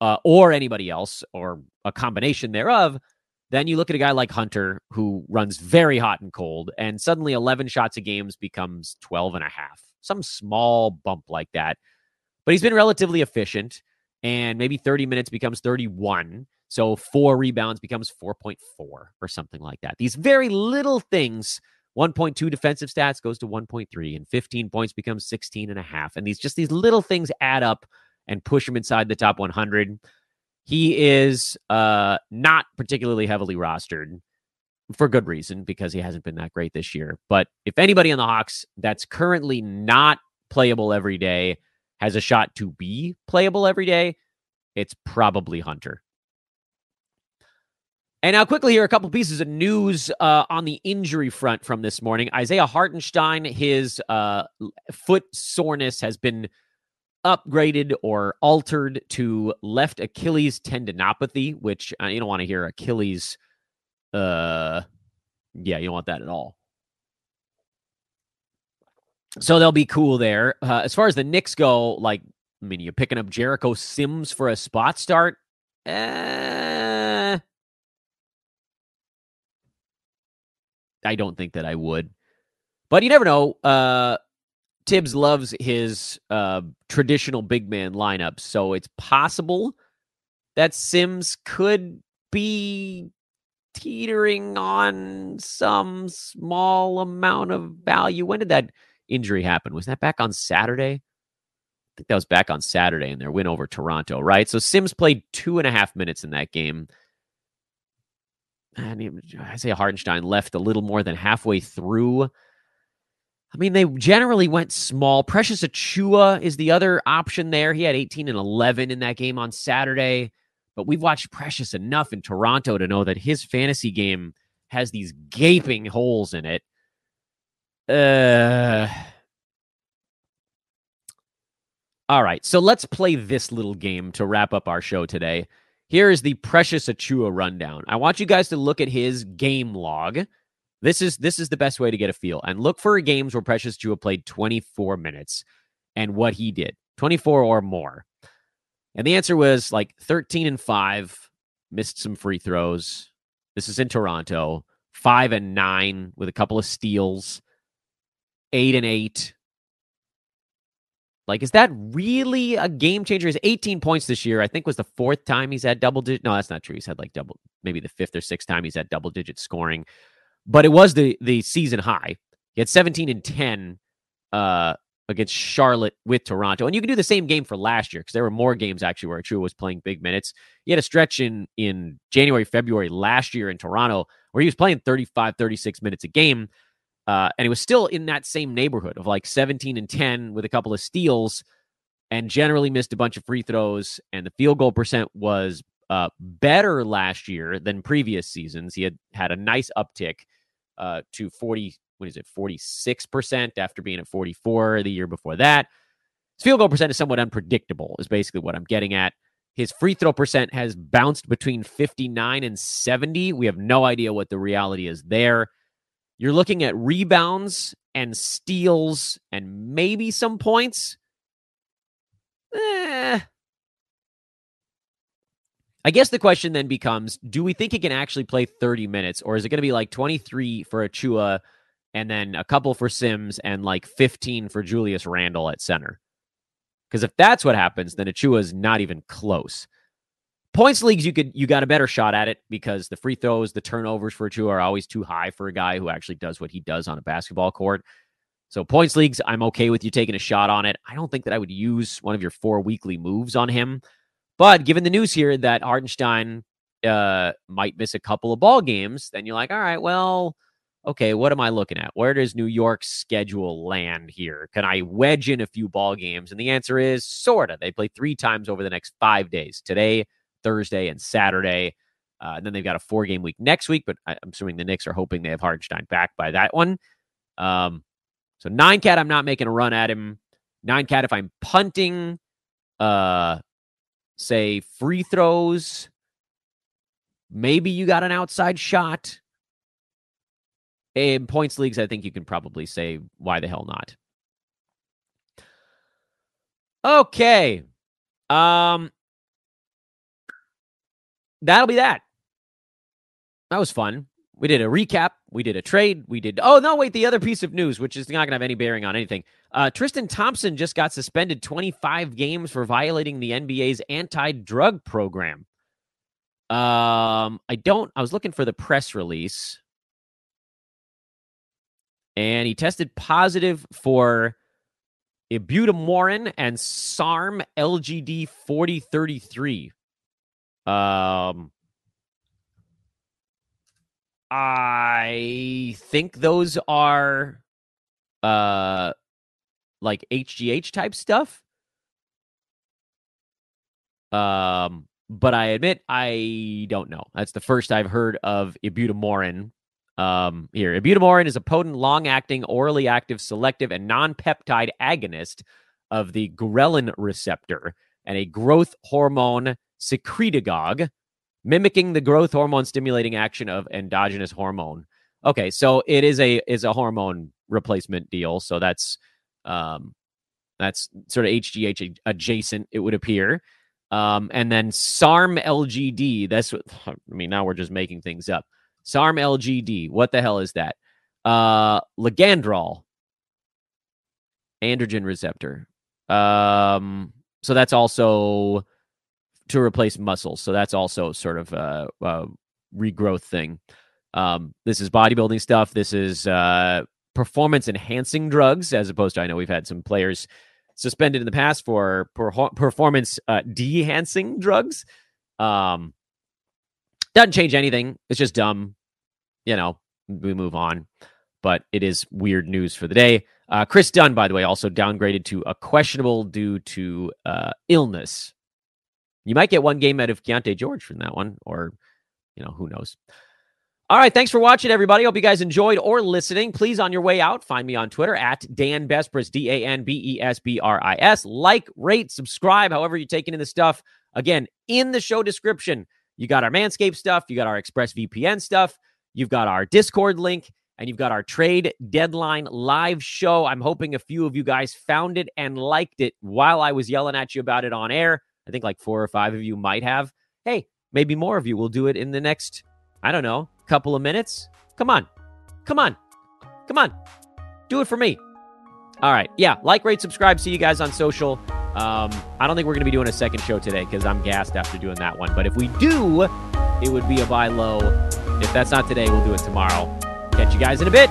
uh, or anybody else or a combination thereof, then you look at a guy like Hunter who runs very hot and cold, and suddenly 11 shots a game becomes 12 and a half, some small bump like that. But he's been relatively efficient, and maybe 30 minutes becomes 31. So four rebounds becomes 4.4 or something like that. These very little things 1.2 defensive stats goes to 1.3 and 15 points becomes 16 and a half and these just these little things add up and push him inside the top 100 he is uh, not particularly heavily rostered for good reason because he hasn't been that great this year. But if anybody on the Hawks that's currently not playable every day has a shot to be playable every day, it's probably Hunter. And now, quickly here, are a couple pieces of news uh, on the injury front from this morning. Isaiah Hartenstein, his uh, foot soreness has been upgraded or altered to left Achilles tendinopathy, which uh, you don't want to hear Achilles. Uh, yeah, you don't want that at all. So they'll be cool there. Uh, as far as the Knicks go, like, I mean, you're picking up Jericho Sims for a spot start? Eh, I don't think that I would. But you never know. Uh, Thibs loves his uh, traditional big man lineups, so it's possible that Sims could be teetering on some small amount of value. When did that injury happen? Was that back on Saturday? I think that was back on Saturday in their win over Toronto, right? So Sims played two and a half minutes in that game. And Isaiah Hartenstein left a little more than halfway through. I mean, they generally went small. Precious Achiuwa is the other option there. He had 18 and 11 in that game on Saturday, but we've watched Precious enough in Toronto to know that his fantasy game has these gaping holes in it. Uh, all right, so let's play this little game to wrap up our show today. Here is the Precious Achiuwa rundown. I want you guys to look at his game log. This is this is the best way to get a feel. And look for games where Precious Achiuwa played 24 minutes and what he did. 24 or more. And the answer was like 13 and 5, missed some free throws. This is in Toronto. 5 and 9 with a couple of steals. 8 and 8. Like, is that really a game changer? He's 18 points this year. I think was the fourth time he's had double digit. No, that's not true. He's had like double, maybe the fifth or sixth time he's had double digit scoring but it was the the season high. He had 17 and 10 uh, against Charlotte with Toronto, and you can do the same game for last year because there were more games actually where Achiuwa was playing big minutes. He had a stretch in in January, February last year in Toronto where he was playing 35, 36 minutes a game. Uh, and he was still in that same neighborhood of like 17 and 10 with a couple of steals and generally missed a bunch of free throws. And the field goal percent was uh, better last year than previous seasons. He had had a nice uptick uh, to 40, what is it, 46% after being at 44 the year before that. His field goal percent is somewhat unpredictable, is basically what I'm getting at. His free throw percent has bounced between 59 and 70. We have no idea what the reality is there. You're looking at rebounds and steals and maybe some points. Eh, I guess the question then becomes do we think he can actually play 30 minutes or is it going to be like 23 for Achiuwa and then a couple for Sims and like 15 for Julius Randle at center? Because if that's what happens, then Achiuwa is not even close. Points leagues, you could you got a better shot at it because the free throws, the turnovers for Achiuwa are always too high for a guy who actually does what he does on a basketball court. So points leagues, I'm okay with you taking a shot on it. I don't think that I would use one of your four weekly moves on him. But given the news here that Hartenstein uh, might miss a couple of ball games, then you're like, all right, well, okay, what am I looking at? Where does New York's schedule land here? Can I wedge in a few ball games? And the answer is sort of. They play three times over the next five days today, Thursday, and Saturday. Uh, and then they've got a four game week next week, but I'm assuming the Knicks are hoping they have Hartenstein back by that one. Um, so nine cat, I'm not making a run at him. Nine cat, if I'm punting, uh, say free throws. Maybe you got an outside shot. In points leagues, I think you can probably say why the hell not. Okay. Um that'll be that. That was fun. We did a recap. We did a trade. We did. Oh no, wait. The other piece of news, which is not going to have any bearing on anything. Uh, Tristan Thompson just got suspended 25 games for violating the NBA's anti-drug program. Um, I don't. I was looking for the press release, and he tested positive for ibutamoren and SARM LGD 4033. Um, I think those are uh like HGH type stuff. Um, but I admit I don't know. That's the first I've heard of ibutamoren. Um, here, ibutamoren is a potent, long-acting, orally active, selective, and non-peptide agonist of the ghrelin receptor and a growth hormone secretagogue mimicking the growth hormone stimulating action of endogenous hormone. Okay, so it is a is a hormone replacement deal. So that's um that's sort of HGH adjacent, it would appear. Um, and then SARM LGD. That's what I mean. Now we're just making things up. SARM LGD. What the hell is that? Uh, Ligandrol, androgen receptor. Um, so that's also to replace muscles. So that's also sort of a, a regrowth thing. Um, this is bodybuilding stuff. This is uh, performance enhancing drugs, as opposed to I know we've had some players suspended in the past for per- performance uh, de-enhancing drugs. Um, doesn't change anything. It's just dumb. You know, we move on. But it is weird news for the day. Uh, Kris Dunn, by the way, also downgraded to a questionable due to uh, illness. You might get one game out of Keyonte George from that one, or, you know, who knows. All right. Thanks for watching, everybody. Hope you guys enjoyed or listening. Please, on your way out, find me on Twitter at Dan Besbris, D A N B E S B R I S. Like, rate, subscribe, however you're taking in the stuff. Again, in the show description, you got our Manscaped stuff, you got our ExpressVPN stuff, you've got our Discord link, and you've got our trade deadline live show. I'm hoping a few of you guys found it and liked it while I was yelling at you about it on air. I think like four or five of you might have. Hey, maybe more of you will do it in the next, I don't know, couple of minutes. Come on. Come on. Come on. Do it for me. All right. Yeah. Like, rate, subscribe. See you guys on social. Um, I don't think we're going to be doing a second show today because I'm gassed after doing that one. But if we do, it would be a buy low. If that's not today, we'll do it tomorrow. Catch you guys in a bit.